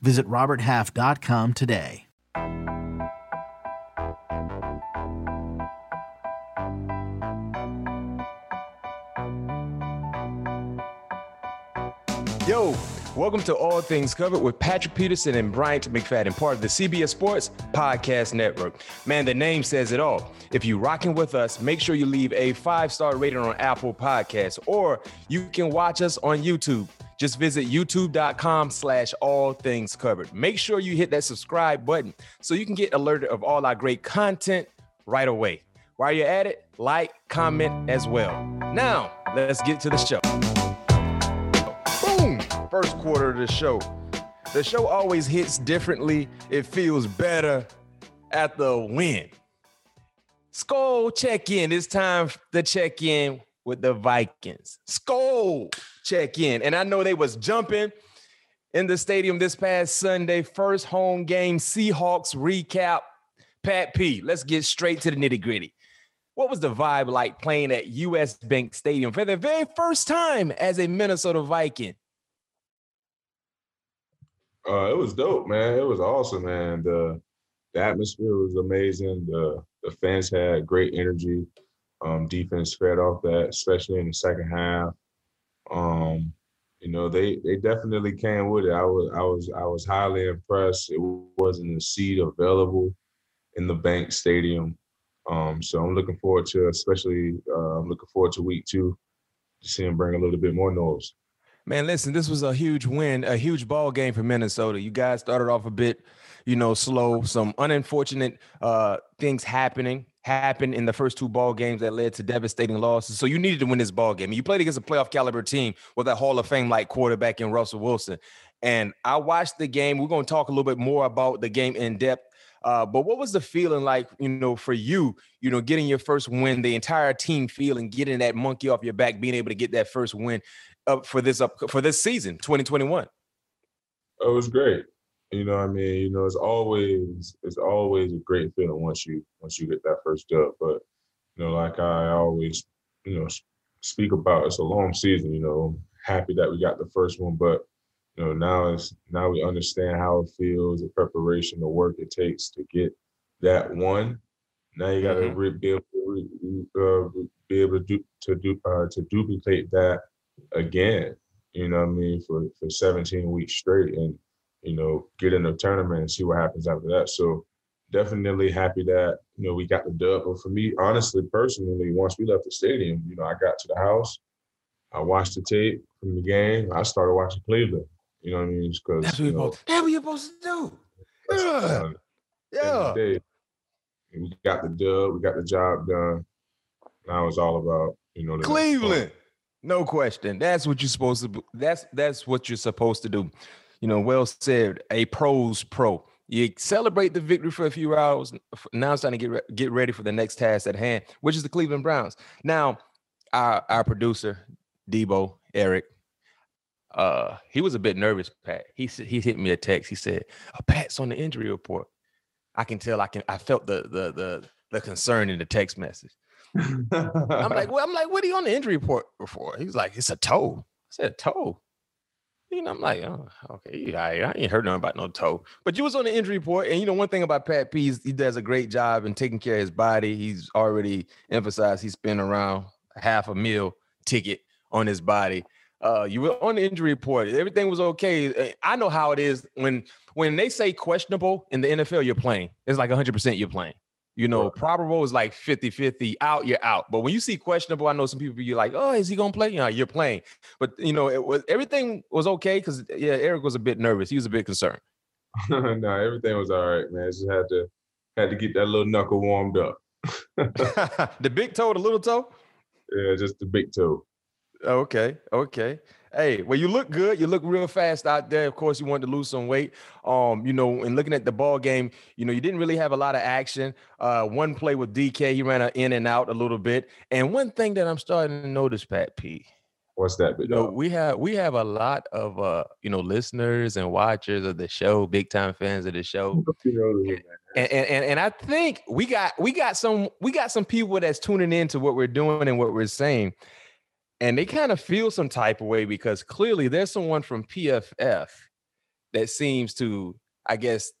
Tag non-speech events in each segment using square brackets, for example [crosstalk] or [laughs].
Visit RobertHalf.com today. Yo, welcome to All Things Covered with Patrick Peterson and Bryant McFadden, part of the CBS Sports Podcast Network. Man, the name says it all. If you're rocking with us, make sure you leave a five star rating on Apple Podcasts, or you can watch us on YouTube. Just visit youtube.com slash all things covered. Make sure you hit that subscribe button so you can get alerted of all our great content right away. While you're at it, like, comment as well. Now, let's get to the show Boom! first quarter of the show. The show always hits differently. It feels better at the win. Skull check in. It's time to check in with the Vikings. Skull check in. And I know they was jumping in the stadium this past Sunday. First home game, Seahawks recap. Pat P, let's get straight to the nitty gritty. What was the vibe like playing at US Bank Stadium for the very first time as a Minnesota Viking? Uh, it was dope, man. It was awesome, man. The the atmosphere was amazing. The the fans had great energy. Um, defense fed off that, especially in the second half. Um, you know, they they definitely came with it. I was I was I was highly impressed. It wasn't a seat available in the bank stadium. Um, so I'm looking forward to, especially uh, I'm looking forward to week two, to see him bring a little bit more noise. Man, listen, this was a huge win, a huge ball game for Minnesota. You guys started off a bit, you know, slow. Some unfortunate uh, things happening happened in the first two ball games that led to devastating losses. So you needed to win this ball game. You played against a playoff caliber team with a Hall of Fame like quarterback in Russell Wilson. And I watched the game. We're going to talk a little bit more about the game in depth. Uh, but what was the feeling like, you know, for you, you know, getting your first win, the entire team feeling, getting that monkey off your back, being able to get that first win? up for this up for this season 2021 it was great you know what i mean you know it's always it's always a great feeling once you once you get that first dub but you know like i always you know speak about it's a long season you know happy that we got the first one but you know now it's now we understand how it feels the preparation the work it takes to get that one now you got to mm-hmm. be able to uh, be able to do to do uh, to duplicate that again, you know what I mean, for, for 17 weeks straight and, you know, get in the tournament and see what happens after that. So definitely happy that, you know, we got the dub. But for me, honestly, personally, once we left the stadium, you know, I got to the house, I watched the tape from the game, I started watching Cleveland. You know what I mean? Because that's what, you know, that's what you're supposed to do. Yeah. yeah. Day, we got the dub, we got the job done. Now it's all about, you know, Cleveland. No question. That's what you're supposed to. That's that's what you're supposed to do. You know, well said. A pros pro. You celebrate the victory for a few hours. Now it's time to get re- get ready for the next task at hand, which is the Cleveland Browns. Now, our our producer Debo Eric, uh, he was a bit nervous. Pat, he he hit me a text. He said, oh, "Pat's on the injury report." I can tell. I can. I felt the the the the concern in the text message. [laughs] I'm like, well, I'm like, what are you on the injury report for? He's like, it's a toe. I said, toe. You know, I'm like, oh, okay, I, I ain't heard nothing about no toe. But you was on the injury report, and you know, one thing about Pat P, he does a great job in taking care of his body. He's already emphasized he's spent around half a meal ticket on his body. Uh, you were on the injury report. Everything was okay. I know how it is when when they say questionable in the NFL, you're playing. It's like 100 percent you're playing. You know, probable is like 50 50 out, you're out. But when you see questionable, I know some people you're like, oh, is he gonna play? You know, you're playing. But you know, it was everything was okay because yeah, Eric was a bit nervous. He was a bit concerned. [laughs] no, everything was all right, man. Just had to had to get that little knuckle warmed up. [laughs] the big toe, the little toe? [laughs] Yeah, just the big toe. Okay, okay. Hey, well, you look good. You look real fast out there. Of course, you wanted to lose some weight. Um, you know, and looking at the ball game, you know, you didn't really have a lot of action. Uh, one play with DK, he ran in and out a little bit. And one thing that I'm starting to notice, Pat P. What's that? You know, we have we have a lot of uh, you know, listeners and watchers of the show, big time fans of the show. and, and, and I think we got we got some we got some people that's tuning in to what we're doing and what we're saying and they kind of feel some type of way because clearly there's someone from PFF that seems to, I guess,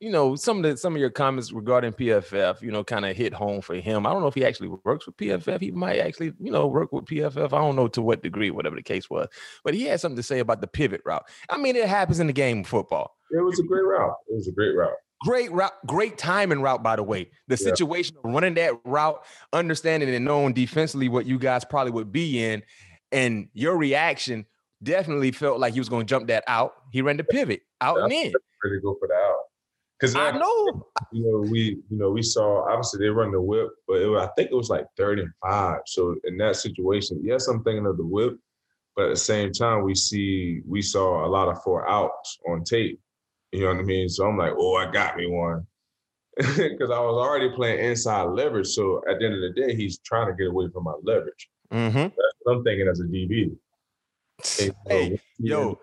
you know, some of the some of your comments regarding PFF, you know, kind of hit home for him. I don't know if he actually works with PFF. He might actually, you know, work with PFF. I don't know to what degree, whatever the case was. But he had something to say about the pivot route. I mean, it happens in the game of football. It was a great route. It was a great route. Great route, great timing route, by the way. The yeah. situation of running that route, understanding and knowing defensively what you guys probably would be in, and your reaction definitely felt like he was going to jump that out. He ran the pivot out yeah, and in. Ready to go for the out. Because I know, you know, we, you know, we saw obviously they run the whip, but it, I think it was like third and five. So in that situation, yes, I'm thinking of the whip, but at the same time, we see we saw a lot of four outs on tape. You know what I mean? So I'm like, oh, I got me one. [laughs] Because I was already playing inside leverage. So at the end of the day, he's trying to get away from my leverage. Mm-hmm. I'm thinking as a DB. Hey, hey yo,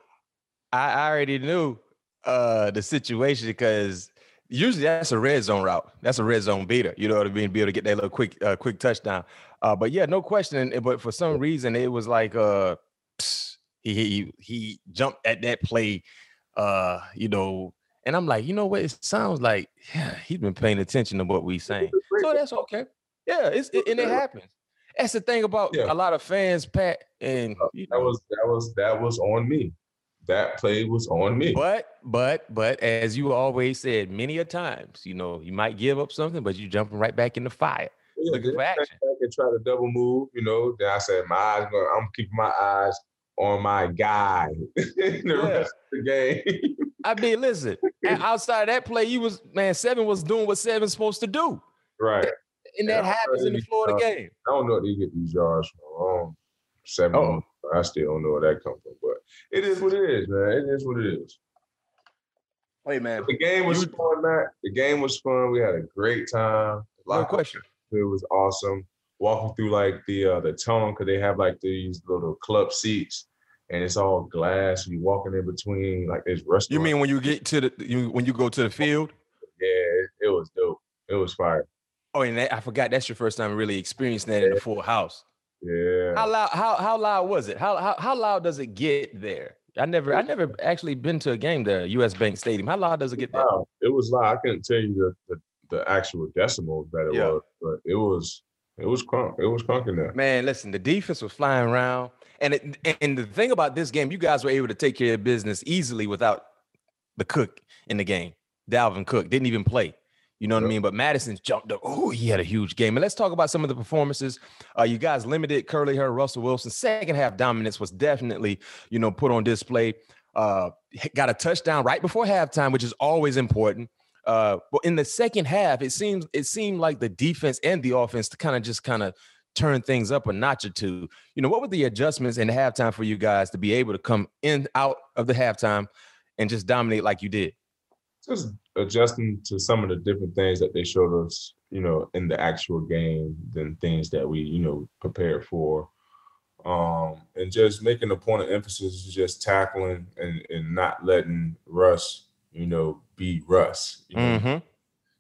I already knew uh, the situation because usually that's a red zone route. That's a red zone beater. You know what I mean? Be able to get that little quick, uh, quick touchdown. Uh, but yeah, no question. But for some reason, it was like uh, [sniffs] he he he jumped at that play uh, you know, and I'm like, you know what? It sounds like yeah, he's been paying attention to what we saying. So that's okay. Yeah, it's it, and it happens. That's the thing about yeah. a lot of fans, Pat. And you know, that was that was that was on me. That play was on me. But but but as you always said many a times, you know, you might give up something, but you jumping right back in the fire. Yeah, looking for action. Back and try to double move, you know. Then I said, my eyes, I'm keeping my eyes on my guy [laughs] in the yeah. rest of the game. [laughs] I mean, listen, [laughs] outside of that play, you was man, seven was doing what seven's supposed to do. Right. And that happens in the Florida game. I don't know if they get these yards from. Um, seven. Oh. I still don't know where that comes from, but it is what it is, man. It is what it is. Wait, man. The game was you, fun, man. The game was fun. We had a great time. No question. It was awesome walking through like the uh, the tunnel because they have like these little club seats and it's all glass. You walking in between like this restaurant. You mean when you get to the you when you go to the field? Yeah, it, it was dope. It was fire. Oh, and that, I forgot that's your first time really experiencing that yeah. in a full house. Yeah. How loud? How how loud was it? How how how loud does it get there? I never I never actually been to a game there, U.S. Bank Stadium. How loud does it get there? Wow. It was loud. I couldn't tell you the the, the actual decimals that it yeah. was, but it was it was crunk. It was crunking there. Man, listen, the defense was flying around. And it, and the thing about this game, you guys were able to take care of business easily without the cook in the game. Dalvin Cook didn't even play. You know what I mean? But Mattison jumped up. Oh, he had a huge game. And let's talk about some of the performances. Uh, you guys limited Curly her Russell Wilson. Second half dominance was definitely, you know, put on display. Uh, got a touchdown right before halftime, which is always important. Uh, but in the second half, it seems it seemed like the defense and the offense to kind of just kind of turn things up a notch or two. You know, what were the adjustments in halftime for you guys to be able to come in out of the halftime and just dominate like you did? Just adjusting to some of the different things that they showed us, you know, in the actual game than things that we, you know, prepared for. Um, and just making a point of emphasis is just tackling and, and not letting Russ you know, beat Russ. You know, mm-hmm.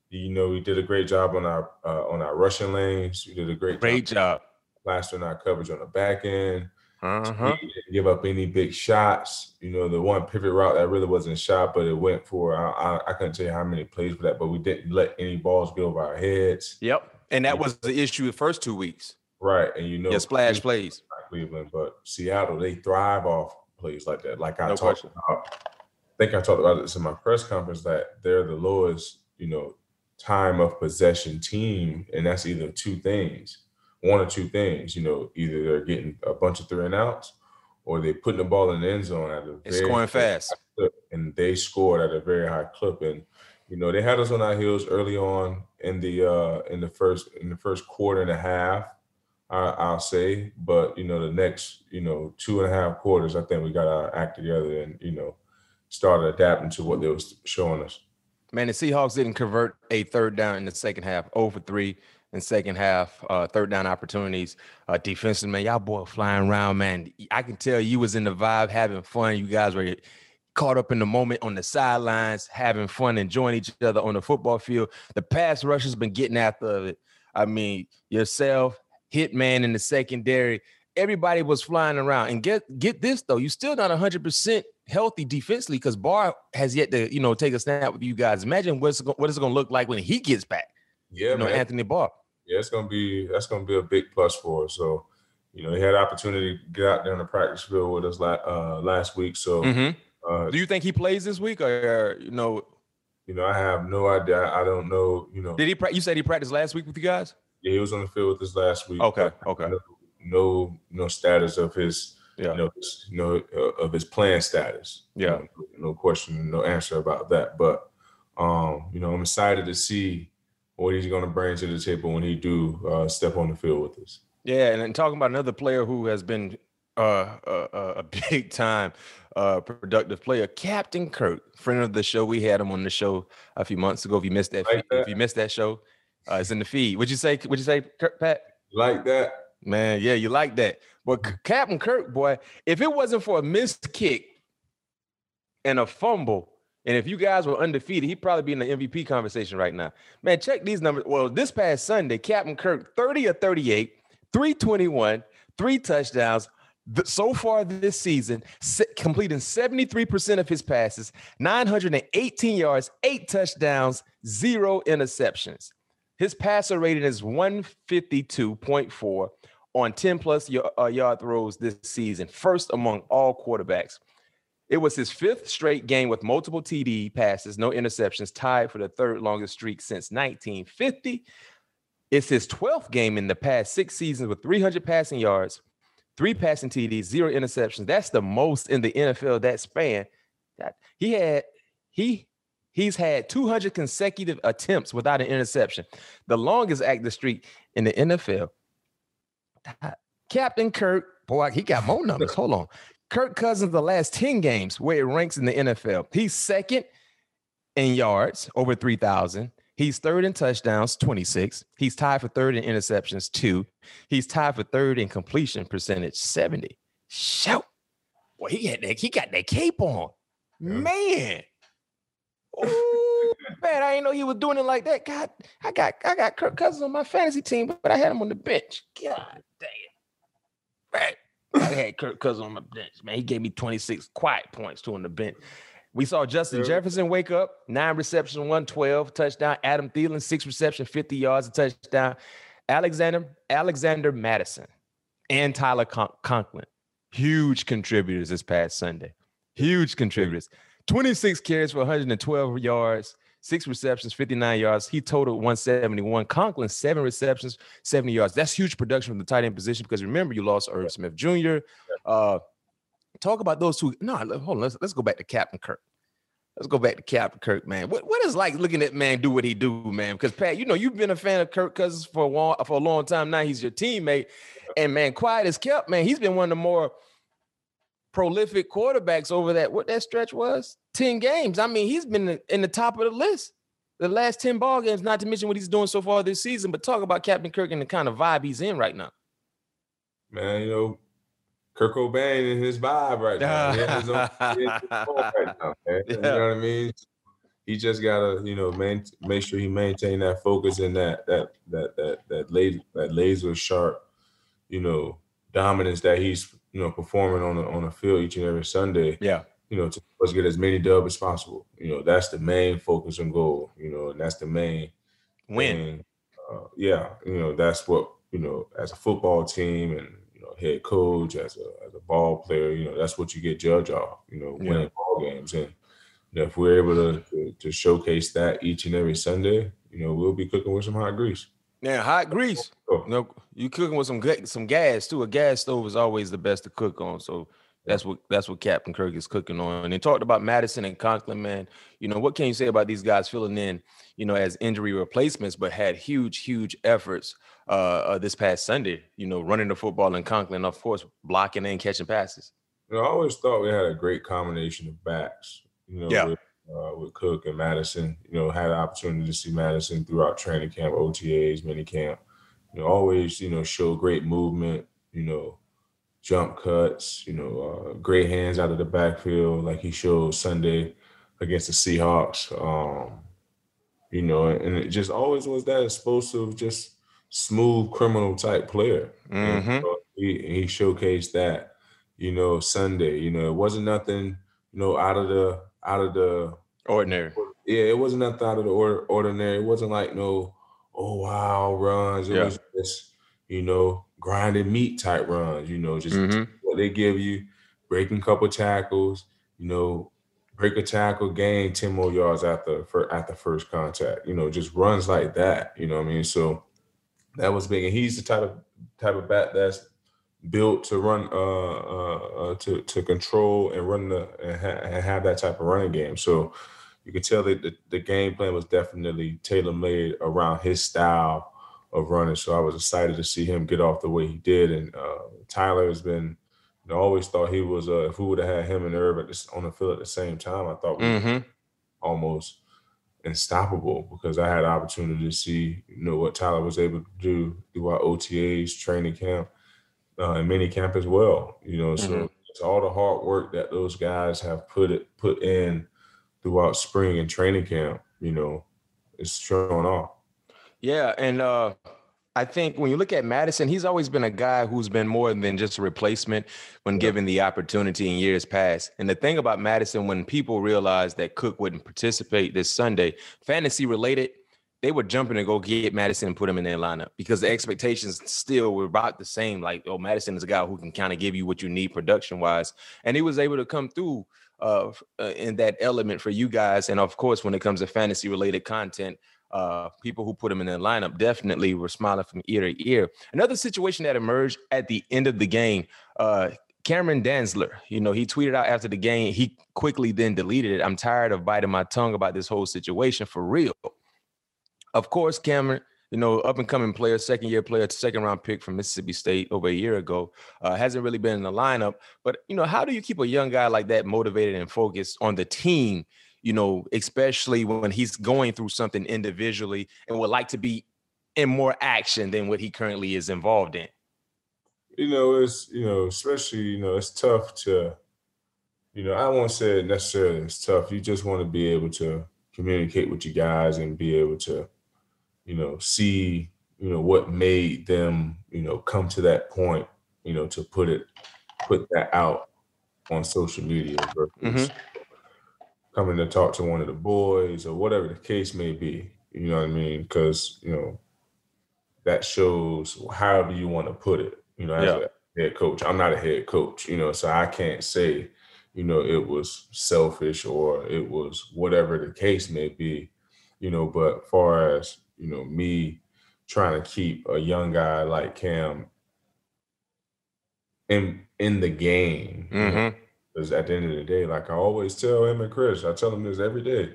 you know, we did a great job on our uh, on our rushing lanes. We did a great great job, job. plastering our coverage on the back end. Uh-huh. didn't give up any big shots. You know, the one pivot route that really wasn't shot, but it went for I, I, I couldn't tell you how many plays for that, but we didn't let any balls go over our heads. Yep, and that was the issue the first two weeks. Right, and you know, yeah, splash plays. Cleveland, but Seattle they thrive off plays like that. Like I no talked question. about think I talked about this in my press conference that they're the lowest, you know, time of possession team, and that's either two things, one or two things. You know, either they're getting a bunch of three and outs, or they're putting the ball in the end zone at a it's going fast, clip, and they scored at a very high clip. And you know, they had us on our heels early on in the uh in the first in the first quarter and a half. I, will say. But you know, the next you know two and a half quarters, I think we got our act together and you know started adapting to what they was showing us. Man, the Seahawks didn't convert a third down in the second half, over three in second half, uh, third down opportunities. Uh, defensive man, y'all boy flying around, man. I can tell you was in the vibe, having fun. You guys were caught up in the moment on the sidelines, having fun, enjoying each other on the football field. The pass rush has been getting after it. I mean, yourself, Hitman in the secondary, everybody was flying around. And get get this though, you're still not 100% healthy defensively because Barr has yet to, you know, take a snap with you guys. Imagine what's what is going to look like when he gets back. Yeah, you know, man. Anthony Barr. Yeah, it's gonna be that's gonna be a big plus for us. So, you know, he had opportunity to get out there on the practice field with us last uh, last week. So, mm-hmm. uh, do you think he plays this week, or you know? You know, I have no idea. I don't know. You know, did he? Pra- you said he practiced last week with you guys? Yeah, he was on the field with us last week. Okay, okay. No, no, status of his. Yeah. You know, his, you know uh, of his plan status. Yeah. You know, no question, no answer about that. But um, you know, I'm excited to see what he's going to bring to the table when he do uh, step on the field with us. Yeah, and, and talking about another player who has been uh, uh, uh a [laughs] big time uh, productive player, Captain Kirk, friend of the show. We had him on the show a few months ago. If you missed that, like that. if you missed that show, uh, it's in the feed. What'd you say? What'd you say, Pat? Like that, man. Yeah, you like that. But mm. Captain Kirk, boy, if it wasn't for a missed kick and a fumble and if you guys were undefeated, he'd probably be in the MVP conversation right now. Man, check these numbers. Well, this past Sunday, Captain Kirk, 30 or 38, 321, three touchdowns. So far this season, completing 73% of his passes, 918 yards, eight touchdowns, zero interceptions. His passer rating is 152.4 on 10 plus uh, yard throws this season, first among all quarterbacks. It was his fifth straight game with multiple TD passes, no interceptions, tied for the third longest streak since 1950. It's his 12th game in the past six seasons with 300 passing yards, three passing TDs, zero interceptions. That's the most in the NFL that span. He had he he's had 200 consecutive attempts without an interception, the longest active streak in the NFL. Captain Kirk, boy, he got more numbers. [laughs] Hold on. Kirk Cousins, the last 10 games, where it ranks in the NFL. He's second in yards, over 3,000. He's third in touchdowns, 26. He's tied for third in interceptions, two. He's tied for third in completion percentage, 70. Shout. Well, he had that, he got that cape on. Man. [laughs] Ooh, man, I didn't know he was doing it like that. God, I got I got Kirk Cousins on my fantasy team, but I had him on the bench. God dang it. Right. I had Kirk Cousins on my bench, man. He gave me 26 quiet points to on the bench. We saw Justin yeah. Jefferson wake up, nine reception, 112, touchdown. Adam Thielen, six reception, 50 yards, a touchdown. Alexander, Alexander Mattison and Tyler Con- Conklin, huge contributors this past Sunday. Huge contributors. 26 carries for 112 yards, six receptions, 59 yards. He totaled 171. Conklin, seven receptions, 70 yards. That's huge production from the tight end position because remember, you lost Irv Smith Jr. Uh, talk about those two. No, hold on. Let's, let's go back to Captain Kirk. Let's go back to Captain Kirk, man. What, what is like looking at man do what he do, man? Because Pat, you know, you've been a fan of Kirk Cousins for a while, for a long time now. He's your teammate. And man, quiet as kept, man. He's been one of the more prolific quarterbacks over that what that stretch was 10 games i mean he's been in the top of the list the last 10 ball games not to mention what he's doing so far this season but talk about captain kirk and the kind of vibe he's in right now man you know kirk Cobain and his vibe right now. His own, [laughs] [laughs] right now yeah. You know what I mean? He just gotta, you know, man, make sure he maintain that focus and that that that that that laser that laser sharp, you know, dominance that he's you know performing on the on the field each and every Sunday. Yeah. You know, to let's get as many dubs as possible. You know, that's the main focus and goal. You know, and that's the main win. Uh, yeah, you know, that's what you know as a football team and you know head coach as a as a ball player. You know, that's what you get judged off. You know, winning yeah. ball games and. You know, if we're able to, to, to showcase that each and every Sunday, you know, we'll be cooking with some hot grease. Yeah, hot grease. Oh. You you cooking with some some gas too. A gas stove is always the best to cook on. So That's what that's what Captain Kirk is cooking on. And he talked about Mattison and Conklin, man. You know, what can you say about these guys filling in, you know, as injury replacements, but had huge, huge efforts uh, uh this past Sunday, you know, running the football and Conklin, of course, blocking and catching passes. You know, I always thought we had a great combination of backs, you know, Yeah. with, uh, with Cook and Mattison. You know, had an opportunity to see Mattison throughout training camp, OTAs, mini camp. You know, always, you know, show great movement, you know, jump cuts, you know, uh, great hands out of the backfield, like he showed Sunday against the Seahawks. Um, you know, and it just always was that explosive, just smooth criminal type player. And, Mhm. uh, he, he showcased that, you know, Sunday. You know, it wasn't nothing, you know, out of the out of the Ordinary. yeah, it wasn't nothing out of the or- ordinary. It wasn't like no, oh wow runs. It Yeah. was just, you know, grinded meat type runs. You know, just Mhm. what they give you, breaking couple tackles. You know, break a tackle, gain ten more yards after for at the first contact. You know, just runs like that. You know what I mean? So that was big, and he's the type of type of bat that's built to run uh, uh, uh to to control and run the and, ha- and have that type of running game. So you can tell that the, the game plan was definitely tailor made around his style of running. So I was excited to see him get off the way he did. And uh, Tyler has been, you know, I always thought he was uh, if we would have had him and this, on the field at the same time, I thought we hmm almost unstoppable because I had opportunity to see, you know, what Tyler was able to do throughout OTAs, training camp, uh, and mini camp as well. You know, so Mhm. it's all the hard work that those guys have put it put in throughout spring and training camp. You know, it's showing off. Yeah, and uh I think when you look at Mattison, he's always been a guy who's been more than just a replacement when Yeah. given the opportunity in years past. And the thing about Mattison, when people realized that Cook wouldn't participate this Sunday, fantasy related, they were jumping to go get Mattison and put him in their lineup because the expectations still were about the same. Like, oh, Mattison is a guy who can kind of give you what you need production wise. And he was able to come through uh, uh, in that element for you guys. And of course, when it comes to fantasy related content, uh, people who put him in their lineup definitely were smiling from ear to ear. Another situation that emerged at the end of the game, uh, Cameron Dantzler, you know, he tweeted out after the game. He quickly then deleted it. I'm tired of biting my tongue about this whole situation for real. Of course, Cameron, you know, up and coming player, second year player, second round pick from Mississippi State over a year ago, uh, hasn't really been in the lineup. But, you know, how do you keep a young guy like that motivated and focused on the team you know, especially when he's going through something individually and would like to be in more action than what he currently is involved in. You know, it's you know, especially you know, it's tough to, you know, I won't say it necessarily it's tough. You just want to be able to communicate with your guys and be able to, you know, see, you know, what made them, you know, come to that point, you know, to put it, put that out on social media versus mm-hmm. coming to talk to one of the boys or whatever the case may be. You know what I mean? Because you know that shows however you want to put it. You know, as Yeah. a head coach, I'm not a head coach. You know, so I can't say, you know, it was selfish or it was whatever the case may be. You know, but far as you know, me trying to keep a young guy like Cam in in the game. Mm-hmm. because at the end of the day, like I always tell him and Chris, I tell him this every day: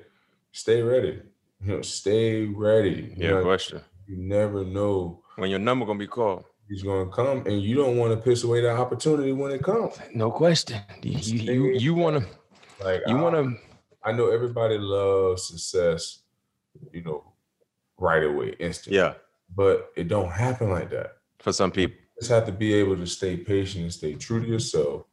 stay ready. You know, stay ready. You, Yeah, know, question. you never know When your number gonna be called. he's gonna come, and you don't want to piss away that opportunity when it comes. No question. You you you, you wanna Like you wanna I know everybody loves success, you know, right away, instant. yeah but it don't happen like that. for some people. You just have to be able to stay patient and stay true to yourself.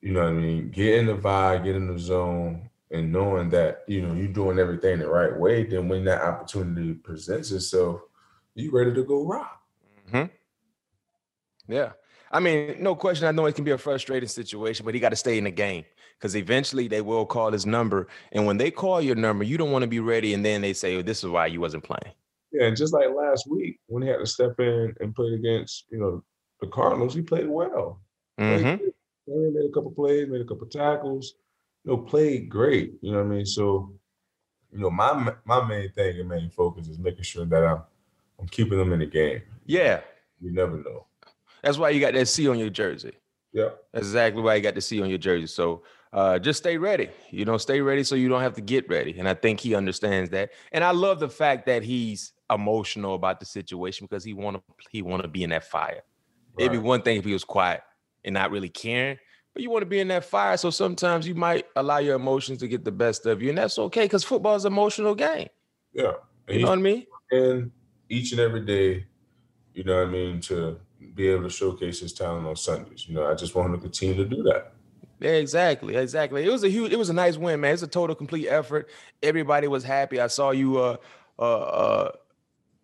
You know what I mean? Get in the vibe, get in the zone, and knowing that you know you're doing everything the right way. Then when that opportunity presents itself, you ready to go rock. hmm Yeah. I mean, no question. I know it can be a frustrating situation, but he got to stay in the game because eventually they will call his number. And when they call your number, you don't want to be ready. And then they say, oh, this is why you wasn't playing. Yeah, and just like last week when he had to step in and play against you know the Cardinals, he played well. Played Mhm. good. He made a couple plays, made a couple tackles. You know, played great. You know what I mean? So, you know, my my main thing and main focus is making sure that I'm I'm keeping them in the game. Yeah. You never know. That's why you got that C on your jersey. Yeah. That's exactly why you got the C on your jersey. So uh, just stay ready. You know, stay ready so you don't have to get ready. And I think he understands that. And I love the fact that he's emotional about the situation because he want to he want to be in that fire. Right. It'd be one thing if he was quiet and not really caring, but you want to be in that fire. So sometimes you might allow your emotions to get the best of you, and that's okay because football is an emotional game. Yeah, and you know what I mean. And each and every day, you know what I mean, to be able to showcase his talent on Sundays. You know, I just want him to continue to do that. Yeah, exactly, exactly. It was a huge, it was a nice win, man. It's a total complete effort. Everybody was happy. I saw you uh uh uh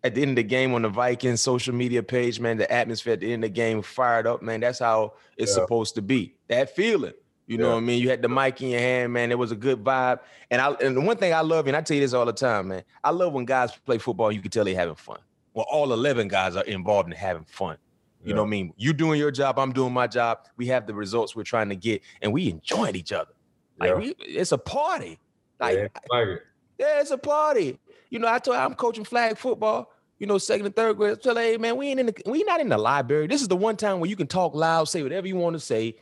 at the end of the game on the Vikings social media page, man. The atmosphere at the end of the game fired up, man. That's how it's yeah. supposed to be. That feeling. You yeah. know what I mean? You had the mic in your hand, man. It was a good vibe. And I and the one thing I love, and I tell you this all the time, man. I love when guys play football, you can tell they're having fun. Well, all 11 guys are involved in having fun. You yeah. know what I mean? You doing your job, I'm doing my job. We have the results we're trying to get, and we enjoying each other. Like yeah. we, it's a party. Like, yeah, like it. yeah, it's a party. You know, I told I'm coaching flag football. You know, second and third grade. Tell hey man, we ain't in the we not in the library. This is the one time where you can talk loud, say whatever you want to say,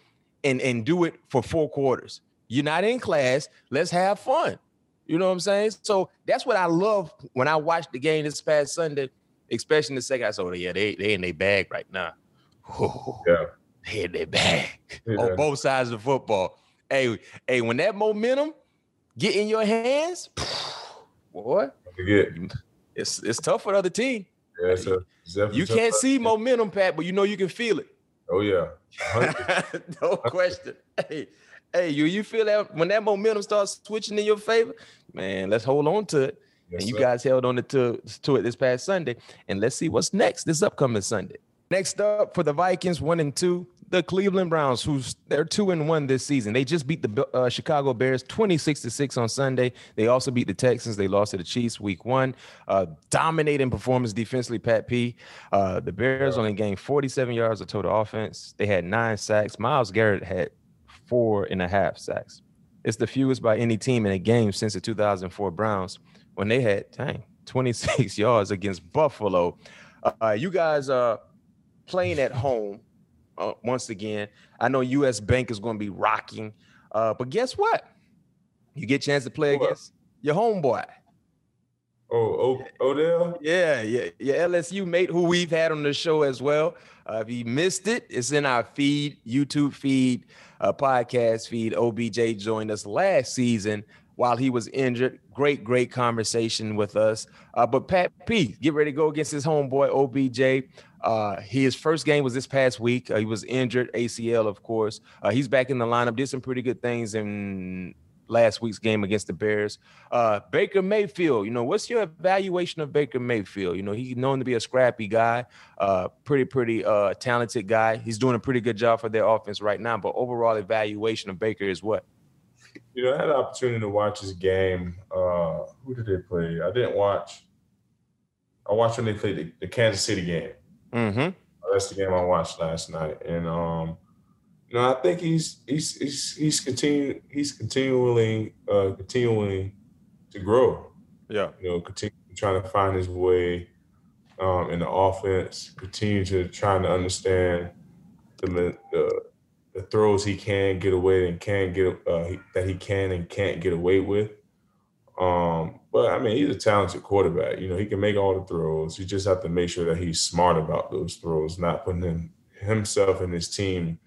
and and do it for four quarters. You're not in class. Let's have fun. You know what I'm saying? So that's what I love when I watched the game this past Sunday especially in the second. I said, oh, yeah, they they in their bag right now. Oh, yeah, [laughs] they in their bag yeah. on both sides of the football. Hey, hey, when that momentum get in your hands, [sighs] boy, it's it's tough for the other team. Yeah, it's a, it's you can't see momentum, Pat, but you know you can feel it. Oh yeah, [laughs] no question. Hey, hey, you you feel that when that momentum starts switching in your favor, man? Let's hold on to it. Yes, and you sir. guys held on to, to it this past Sunday. And let's see what's next this upcoming Sunday. Next up for the Vikings, one and two, the Cleveland Browns, who's they're two and one this season. They just beat the uh, Chicago Bears 26 to six on Sunday. They also beat the Texans. They lost to the Chiefs week one. Uh, dominating performance defensively, Pat P. Uh, the Bears only gained 47 yards of total offense. They had nine sacks. Myles Garrett had four and a half sacks. It's the fewest by any team in a game since the 2004 Browns when they had dang [laughs] 26 yards against Buffalo. Uh, you guys are playing at home uh, once again. I know US Bank is going to be rocking, uh, but guess what? You get a chance to play what? against your homeboy. Oh, o- Odell? Yeah, yeah, yeah. LSU mate who we've had on the show as well. Uh, if you missed it, it's in our feed, YouTube feed, uh, podcast feed. OBJ joined us last season while he was injured. Great, great conversation with us. Uh, but Pat P, get ready to go against his homeboy OBJ. Uh, his first game was this past week. Uh, he was injured, ACL, of course. Uh, he's back in the lineup. Did some pretty good things in last week's game against the Bears. Uh, Baker Mayfield, you know, what's your evaluation of Baker Mayfield? You know, he's known to be a scrappy guy, uh, pretty, pretty talented guy. He's doing a pretty good job for their offense right now. But overall evaluation of Baker is what? You know, I had the opportunity to watch this game. Uh, who did they play? I didn't watch. I watched when they played the, the Kansas City game. Mm-hmm. That's the game I watched last night, and um, you know, I think he's he's he's he's continuing he's continually uh, continuing to grow. Yeah, you know, continue trying to find his way um, in the offense. Continue to trying to understand the the the throws he can get away and can get uh, that he can and can't get away with. Um, but I mean, he's a talented quarterback. You know, he can make all the throws. You just have to make sure that he's smart about those throws, not putting him, himself and his team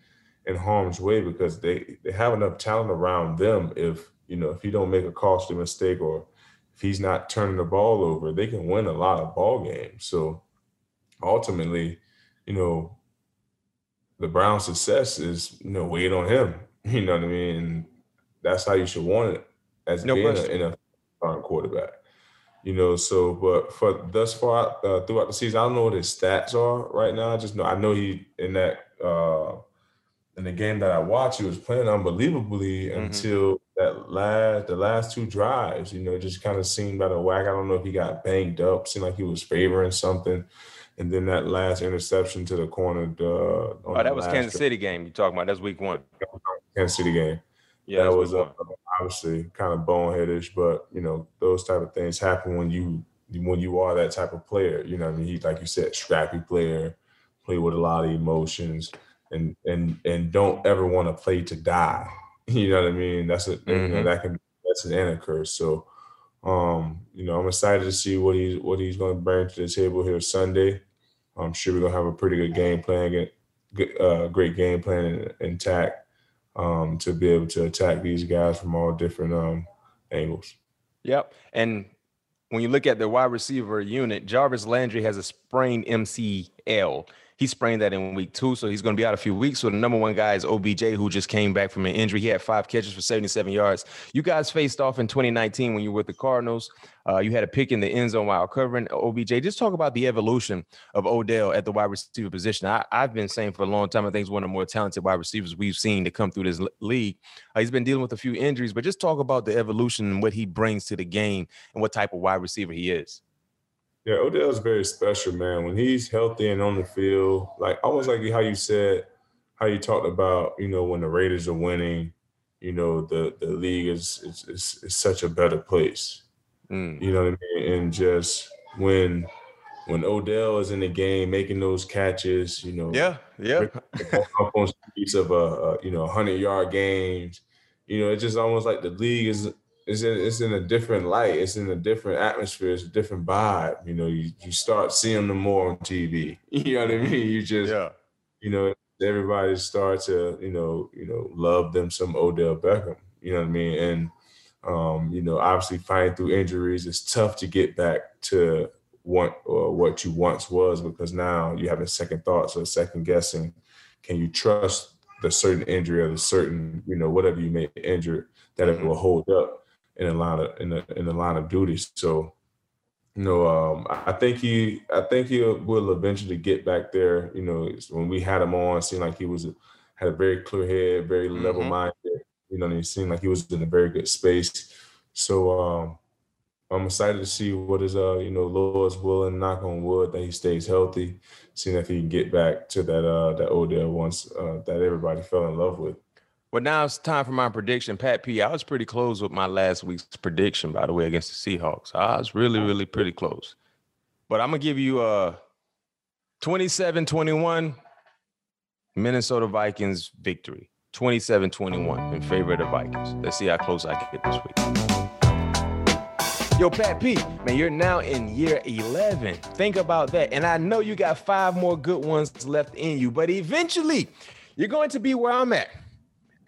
in harm's way because they they have enough talent around them. If you know, if he don't make a costly mistake or if he's not turning the ball over, they can win a lot of ball games. So ultimately, you know, the Browns' success is you know weighed on him. [laughs] You know what I mean? And that's how you should want it as no being question. an NFL quarterback. You know, so but for thus far uh, throughout the season, I don't know what his stats are right now. I just know I know he in that uh in the game that I watched, he was playing unbelievably mm-hmm. until that last the last two drives. You know, just kind of seemed out of whack. I don't know if he got banged up, seemed like he was favoring something and then that last interception to the corner. Uh, oh, that was Kansas City game you talking about. That's week one. Kansas City game. Yeah, that was uh, obviously kind of boneheadish, but you know those type of things happen when you when you are that type of player. You know, I mean, he like you said, scrappy player, play with a lot of emotions, and and and don't ever want to play to die. [laughs] You know what I mean? That's a mm-hmm. you know, mm-hmm. that can that's an and curse. So um, you know, I'm excited to see what he's what he's going to bring to the table here Sunday. I'm sure we're gonna have a pretty good game plan, good, uh, great game plan intact um, to be able to attack these guys from all different um, angles. Yep, and when you look at the wide receiver unit, Jarvis Landry has a sprained MCL. He sprained that in week two, so he's going to be out a few weeks. So the number one guy is OBJ, who just came back from an injury. He had five catches for 77 yards. You guys faced off in 2019 when you were with the Cardinals. Uh, you had a pick in the end zone while covering OBJ. Just talk about the evolution of Odell at the wide receiver position. I, have been saying for a long time, I think he's one of the more talented wide receivers we've seen to come through this league. Uh, he's been dealing with a few injuries, but just talk about the evolution and what he brings to the game and what type of wide receiver he is. Yeah, Odell's very special, man. When he's healthy and on the field, like almost like how you said, how you talked about, you know, when the Raiders are winning, you know, the the league is is, is, is such a better place. Mm. You know what I mean? And just when when Odell is in the game making those catches, you know, yeah, yeah, up on streets of a, a you know hundred yard games, you know, it's just almost like the league is it's in it's in a different light. It's in a different atmosphere. It's a different vibe. You know, you, you start seeing them more on TV. [laughs] You know what I mean? You just yeah. you know, everybody starts to, you know, you know, love them some Odell Beckham. You know what I mean? And um, you know, obviously fighting through injuries, it's tough to get back to what or what you once was because now you have a second thoughts or second guessing. Can you trust the certain injury or the certain, you know, whatever you may injure that it will hold up? In a line of in a in the line of duty. So, you know, um, I think he I think he will eventually get back there. You know, when we had him on, it seemed like he was had a very clear head, very mm-hmm. level minded. You know, and he seemed like he was in a very good space. So um, I'm excited to see what is uh you know Lord's willing, knock on wood that he stays healthy, seeing if he can get back to that uh that Odell once uh, that everybody fell in love with. Well, now it's time for my prediction. Pat P, I was pretty close with my last week's prediction, by the way, against the Seahawks. I was really, really pretty close. But I'm going to give you a 27 21 Minnesota Vikings victory. 27 21 in favor of the Vikings. Let's see how close I can get this week. Yo, Pat P, man, you're now in year 11. Think about that. And I know you got five more good ones left in you, but eventually you're going to be where I'm at.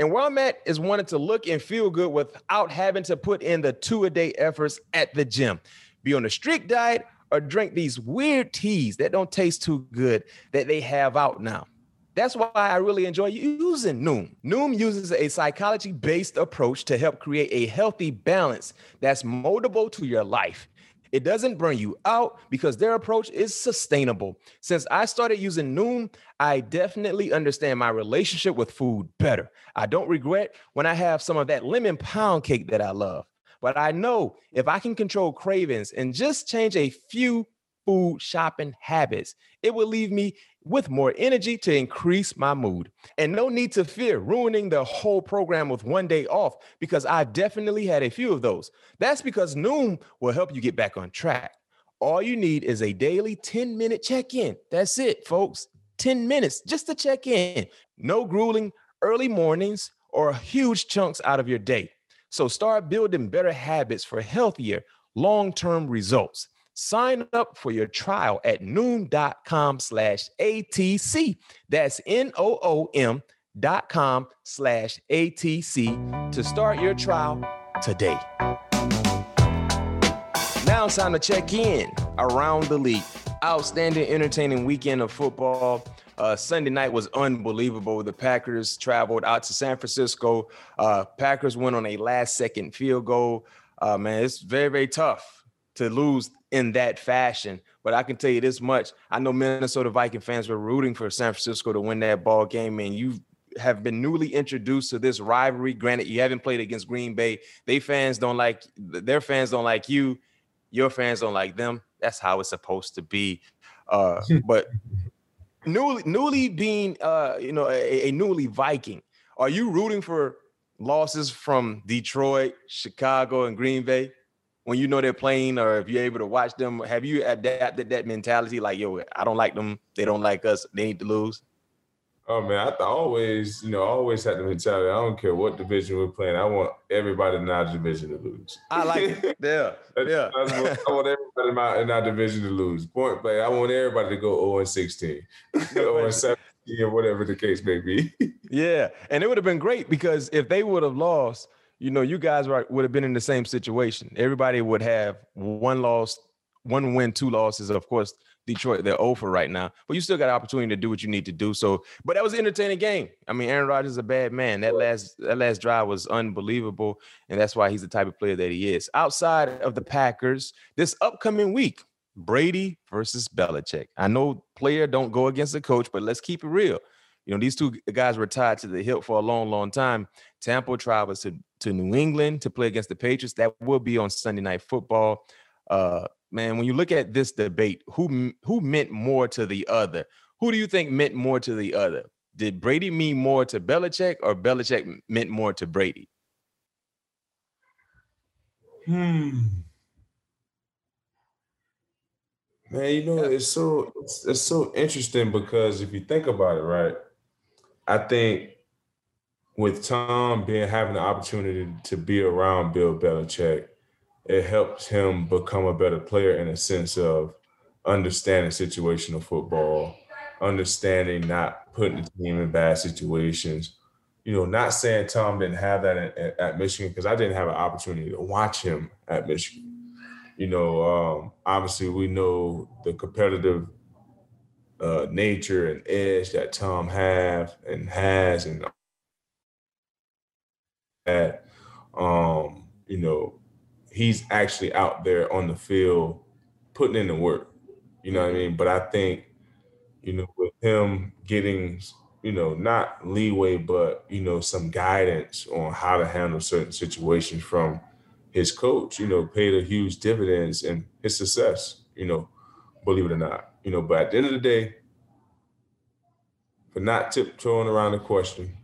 And where I'm at is wanting to look and feel good without having to put in the two a day efforts at the gym. Be on a strict diet or drink these weird teas that don't taste too good that they have out now. That's why I really enjoy using Noom. Noom uses a psychology based approach to help create a healthy balance that's moldable to your life. It doesn't burn you out because their approach is sustainable. Since I started using Noom, I definitely understand my relationship with food better. I don't regret when I have some of that lemon pound cake that I love. But I know if I can control cravings and just change a few food shopping habits, it will leave me with more energy to increase my mood. And no need to fear ruining the whole program with one day off because I've definitely had a few of those. That's because Noom will help you get back on track. All you need is a daily 10 minute check in. That's it, folks. 10 minutes just to check in. No grueling early mornings or huge chunks out of your day. So start building better habits for healthier long term results. Sign up for your trial at noom.com slash ATC. That's N O O M dot com slash ATC to start your trial today. Now it's time to check in around the league. Outstanding, entertaining weekend of football. Uh, Sunday night was unbelievable. The Packers traveled out to San Francisco. Uh, Packers went on a last second field goal. Uh, man, it's very, very tough to lose in that fashion. But I can tell you this much: I know Minnesota Viking fans were rooting for San Francisco to win that ball game, and you have been newly introduced to this rivalry. Granted, you haven't played against Green Bay. They fans don't like their fans don't like you. Your fans don't like them. That's how it's supposed to be. Uh, [laughs] but newly, newly being, uh, you know, a, a newly Viking, are you rooting for losses from Detroit, Chicago, and Green Bay? When you know they're playing or if you're able to watch them have you adapted that mentality like yo i don't like them they don't like us they need to lose Oh man, I th- always, you know, always had the mentality. I don't care what division we're playing. I want everybody in our division to lose. I like it. [laughs] Yeah, yeah. What, I want everybody in, my, in our division to lose. Point blank. I want everybody to go 0 and 16, [laughs] 0 and [laughs] 17, or whatever the case may be. yeah, and it would have been great because if they would have lost, you know, you guys would have been in the same situation. Everybody would have one loss, one win, two losses. Of course, Detroit, they're over right now, but you still got an opportunity to do what you need to do. So, but that was an entertaining game. I mean, Aaron Rodgers is a bad man. That last that last drive was unbelievable, and that's why he's the type of player that he is. Outside of the Packers, this upcoming week, Brady versus Belichick. I know player don't go against the coach, but let's keep it real. You know, these two guys were tied to the hip for a long, long time. Tampa travels to, to New England to play against the Patriots. That will be on Sunday Night Football. Uh, man, when you look at this debate, who who meant more to the other? Who do you think meant more to the other? Did Brady mean more to Belichick or Belichick meant more to Brady? Hmm. Man, you know, it's so it's, it's so interesting because if you think about it, right? I think with Tom being having the opportunity to be around Bill Belichick, it helps him become a better player in a sense of understanding situational football, understanding not putting the team in bad situations. You know, not saying Tom didn't have that at, at Michigan because I didn't have an opportunity to watch him at Michigan. You know, um, obviously we know the competitive uh, nature and edge that Tom have and has and that um, you know, he's actually out there on the field putting in the work. You know what I mean? But I think, you know, with him getting, you know, not leeway, but you know, some guidance on how to handle certain situations from his coach, you know, paid a huge dividends in his success, you know, believe it or not. You know, but at the end of the day, for not tiptoeing around the question,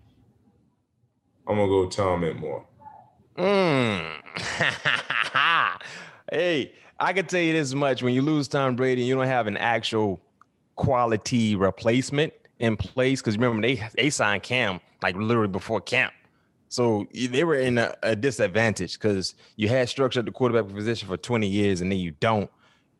I'm gonna go Tom Entmore. Mm. [laughs] hey, I can tell you this much: when you lose Tom Brady, you don't have an actual quality replacement in place. Because remember, they they signed Cam like literally before camp, so they were in a, a disadvantage because you had structure at the quarterback position for 20 years, and then you don't,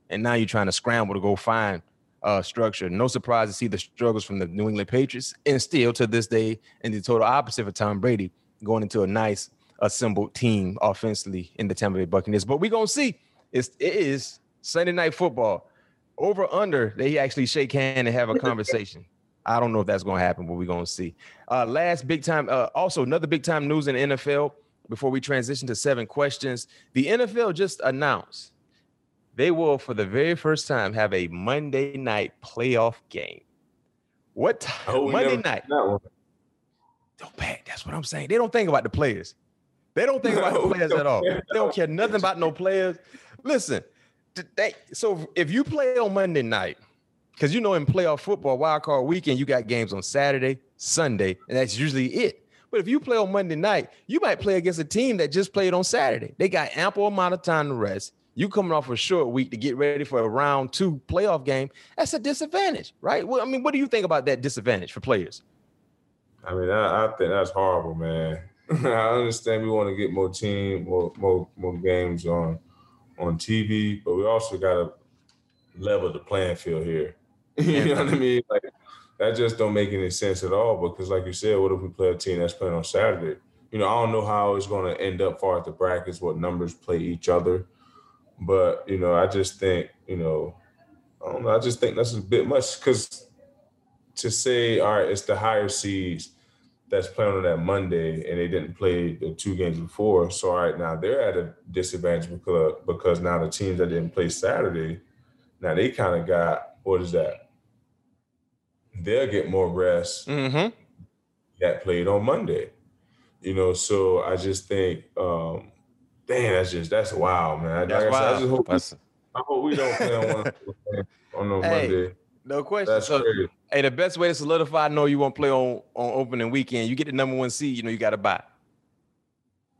and now you're trying to scramble to go find uh, structure. No surprise to see the struggles from the New England Patriots, and still to this day, in the total opposite for Tom Brady, going into a nice assembled team offensively in the Tampa Bay Buccaneers. But we're gonna see. It's it is Sunday night football. Over under, they actually shake hand and have a [laughs] conversation. I don't know if that's gonna happen, but we're gonna see. Uh, last big time, uh, also another big time news in the NFL before we transition to seven questions. The NFL just announced they will, for the very first time, have a Monday night playoff game. What time? Oh, Monday night? Don't pack. That's what I'm saying. They don't think about the players. They don't think about the [laughs] players at all. They don't care nothing about no players. Listen, they, so if you play on Monday night, because you know in playoff football, wild card weekend, you got games on Saturday, Sunday, and that's usually it. But if you play on Monday night, you might play against a team that just played on Saturday. They got ample amount of time to rest. You coming off a short week to get ready for a round two playoff game. That's a disadvantage, right? Well, I mean, what do you think about that disadvantage for players? I mean, I, I think that's horrible, man. [laughs] I understand we want to get more team, more more more games on on TV, but we also got to level the playing field here. [laughs] you know what I mean? Like that just don't make any sense at all. Because like you said, what if we play a team that's playing on Saturday? You know, I don't know how it's going to end up far as the brackets, what numbers play each other, but you know, I just think you know, I don't know. I just think that's a bit much because to say, all right, it's the higher seeds that's playing on that Monday and they didn't play the two games before. So right now they're at a disadvantage because because now the teams that didn't play Saturday, now they kind of got what is that? They'll get more rest mm-hmm. that played on Monday. You know, so I just think, um, damn, that's just that's wild, man. That's like wild. I, I, just hope, that's... I hope we don't play on, one, [laughs] on no hey, Monday. No question. That's so, crazy. Hey, the best way to solidify, know you won't play on on opening weekend. You get the number one seed, you know you got to bye.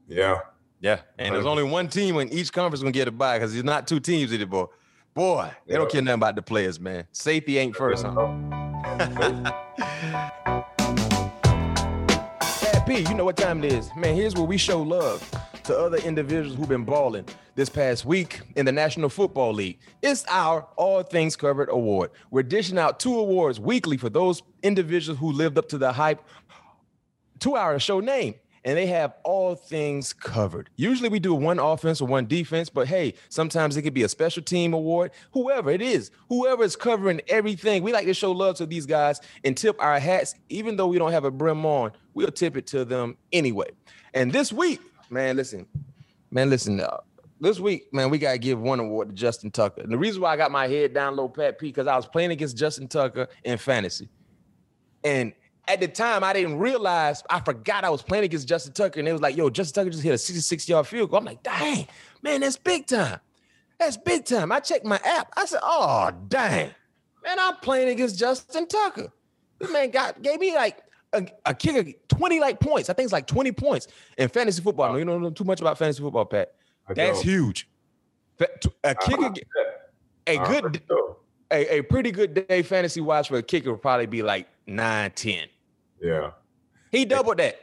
Yeah. Yeah, and 100%. there's only one team in each conference gonna get a bye because there's not two teams anymore. Boy, they don't care nothing about the players, man. Safety ain't first, huh? [laughs] P, you know what time it is. Man, here's where we show love to other individuals who've been balling this past week in the National Football League. It's our All Things Covered Award. We're dishing out two awards weekly for those individuals who lived up to the hype to our show name and they have all things covered. Usually we do one offense or one defense, but hey, sometimes it could be a special team award. Whoever it is, whoever is covering everything, we like to show love to these guys and tip our hats. Even though we don't have a brim on, we'll tip it to them anyway. And this week, man, listen, man, listen. Uh, this week, man, we gotta give one award to Justin Tucker. And the reason why I got my head down low, Pat P, because I was playing against Justin Tucker in fantasy, and at the time, I didn't realize I forgot I was playing against Justin Tucker, and it was like, "Yo, Justin Tucker just hit a 66 yard field goal." I'm like, "Dang, man, that's big time. That's big time." I checked my app. I said, "Oh, dang, man, I'm playing against Justin Tucker. This man got gave me like a, a kicker 20 like points. I think it's like 20 points in fantasy football. Wow. You don't know too much about fantasy football, Pat. That's huge. A kicker, a good, a, a pretty good day fantasy watch for a kicker would probably be like 9, 10. Yeah. He doubled that.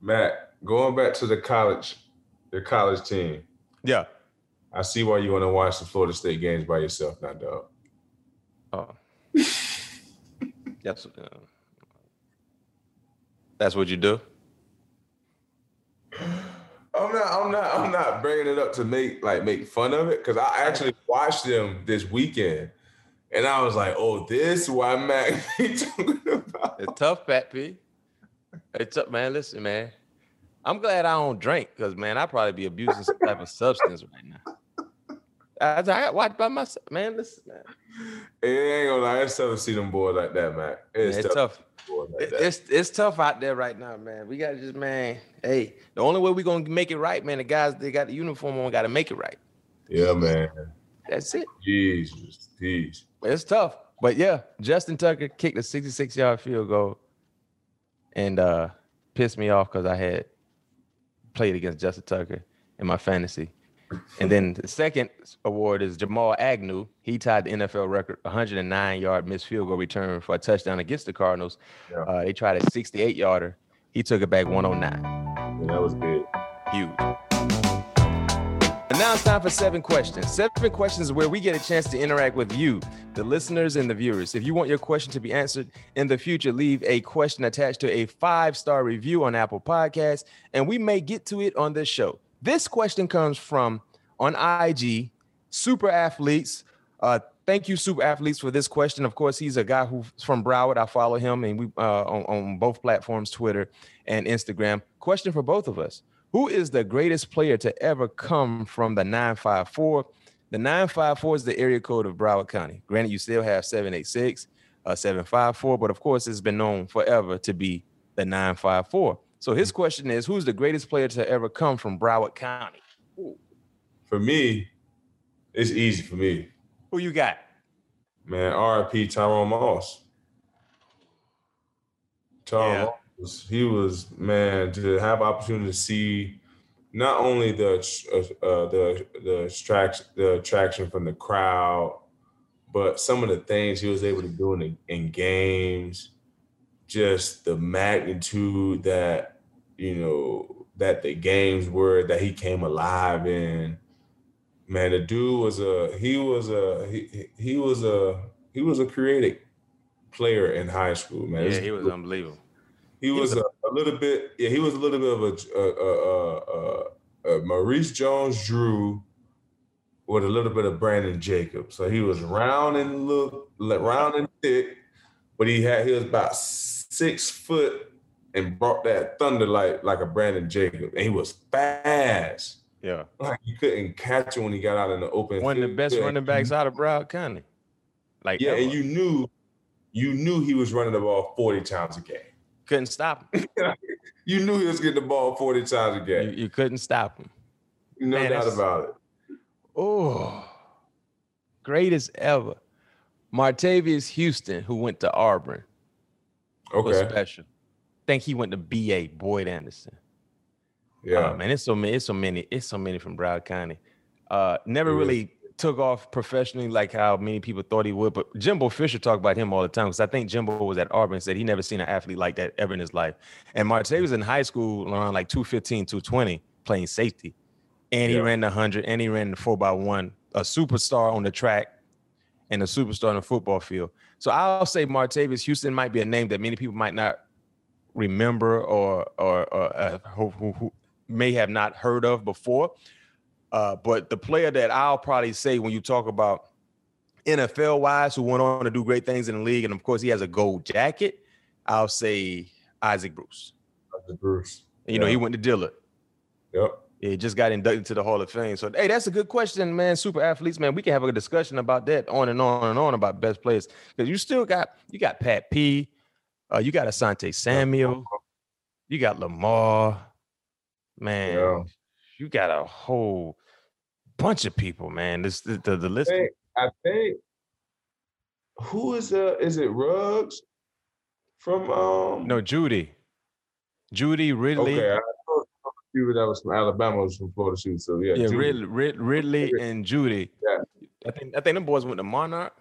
Matt, going back to the college, the college team. Yeah. I see why you want to watch the Florida State games by yourself now, dog. Oh. [laughs] that's uh, that's what you do. [sighs] I'm not. I'm not. I'm not bringing it up to make like make fun of it because I actually watched them this weekend, and I was like, "Oh, this why Mac [laughs] talking about." It's tough, Pat P. It's up, man. Listen, man. I'm glad I don't drink because man, I'd probably be abusing some type of [laughs] substance right now. I, I got watched by myself, man. Listen, man. It ain't gonna lie. It's tough to see them boys like that, man. It's, it's tough. tough. Like it's it's tough out there right now, man. We gotta just, man. Hey, the only way we're gonna make it right, man. The guys they got the uniform on, gotta make it right. Yeah, man. That's it. Jesus, jeez. It's tough, but yeah, Justin Tucker kicked a 66 yard field goal, and uh pissed me off because I had played against Justin Tucker in my fantasy and then the second award is Jamal Agnew. He tied the NFL record 109 yard missed field goal return for a touchdown against the Cardinals. Yeah. Uh, they tried a 68 yarder. He took it back 109. Yeah, that was good. Huge. And now it's time for seven questions. Seven questions where we get a chance to interact with you, the listeners and the viewers. If you want your question to be answered in the future, leave a question attached to a five star review on Apple Podcasts, and we may get to it on this show. This question comes from on IG, Super Athletes. Uh, thank you, Super Athletes, for this question. Of course, he's a guy who's from Broward. I follow him, and we uh, on, on both platforms, Twitter and Instagram. Question for both of us: Who is the greatest player to ever come from the 954? The 954 is the area code of Broward County. Granted, you still have 786, uh, 754, but of course, it's been known forever to be the 954. So his question is, who's the greatest player to ever come from Broward County? For me, it's easy for me. Who you got? Man, RIP Tyrone Moss. Tyrone yeah. Moss, he was man to have opportunity to see not only the uh, uh, the the attraction the attraction from the crowd, but some of the things he was able to do in, in games, just the magnitude that you know, that the games were that he came alive in. Man, the dude was a he was a he he was a he was a creative player in high school, man. Yeah, he was unbelievable. He, he was, was a, a, little bit, yeah, he was a little bit of a, a, a, a Maurice Jones Drew with a little bit of Brandon Jacobs. So he was round and look round and thick, but he had he was about six foot and brought that thunder like like a Brandon Jacob, and he was fast. Yeah, like you couldn't catch him when he got out in the open. One of the best running backs out of Broward County. Like yeah, and you knew, you knew he was running the ball forty times a game. Couldn't stop him. [laughs] you knew he was getting the ball forty times a game. You, you couldn't stop him. No Man, doubt about it. Oh, greatest ever. Martavis Houston, who went to Auburn. Okay. Was special think he went to BA Boyd Anderson. Yeah, uh, man, it's so many, it's so many, it's so many from Broward County. Uh, never yeah. really took off professionally like how many people thought he would. But Jimbo Fisher talked about him all the time because I think Jimbo was at Auburn and said he never seen an athlete like that ever in his life. And Marte was in high school around like 215, 220 playing safety. And he ran the 100 and he ran the 4 by one a superstar on the track and a superstar on the football field. So I'll say Martavis Houston might be a name that many people might not remember or or, or uh, who, who, who may have not heard of before. Uh, but the player that I'll probably say when you talk about NFL wise, who went on to do great things in the league, and of course he has a gold jacket, I'll say Isaac Bruce. The Bruce. You know, he went to Dillard. Yep. He just got inducted to the Hall of Fame. So, hey, that's a good question, man. Super athletes, man. We can have a discussion about that on and on and on about best players because you still got you got Pat P, uh, you got Asante Samuel, you got Lamar, man. Yeah. You got a whole bunch of people, man. This the the, the list. I think, I think who is uh is it Ruggs from um No, Jeudy, Jeudy Ridley. okay I know that was from Alabama was from Florida too so yeah, Yeah. Rid, Rid, Ridley and Jeudy. Yeah. I think I think them boys went to Monarch.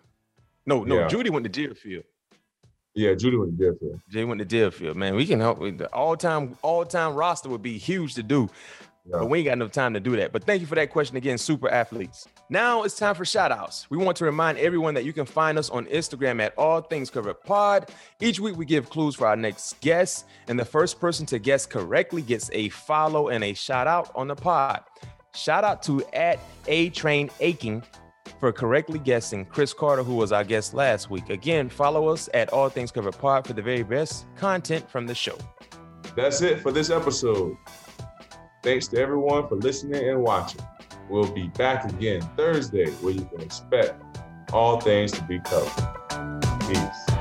No, no, Yeah. Jeudy went to Deerfield. Yeah Jeudy was different Jay went to Deerfield, man. We can help with the all-time, all-time roster would be huge to do, yeah. but we ain't got enough time to do that. But thank you for that question again, super athletes. Now it's time for shout outs. We want to remind everyone that you can find us on Instagram at All Things Covered Pod. Each week we give clues for our next guest, and the first person to guess correctly gets a follow and a shout out on the pod. Shout out to at A Train Aching for correctly guessing Cris Carter, who was our guest last week. Again, follow us at All Things Covered Pod for the very best content from the show. that's it for this episode thanks to everyone for listening and watching we'll be back again Thursday where you can expect all things to be covered peace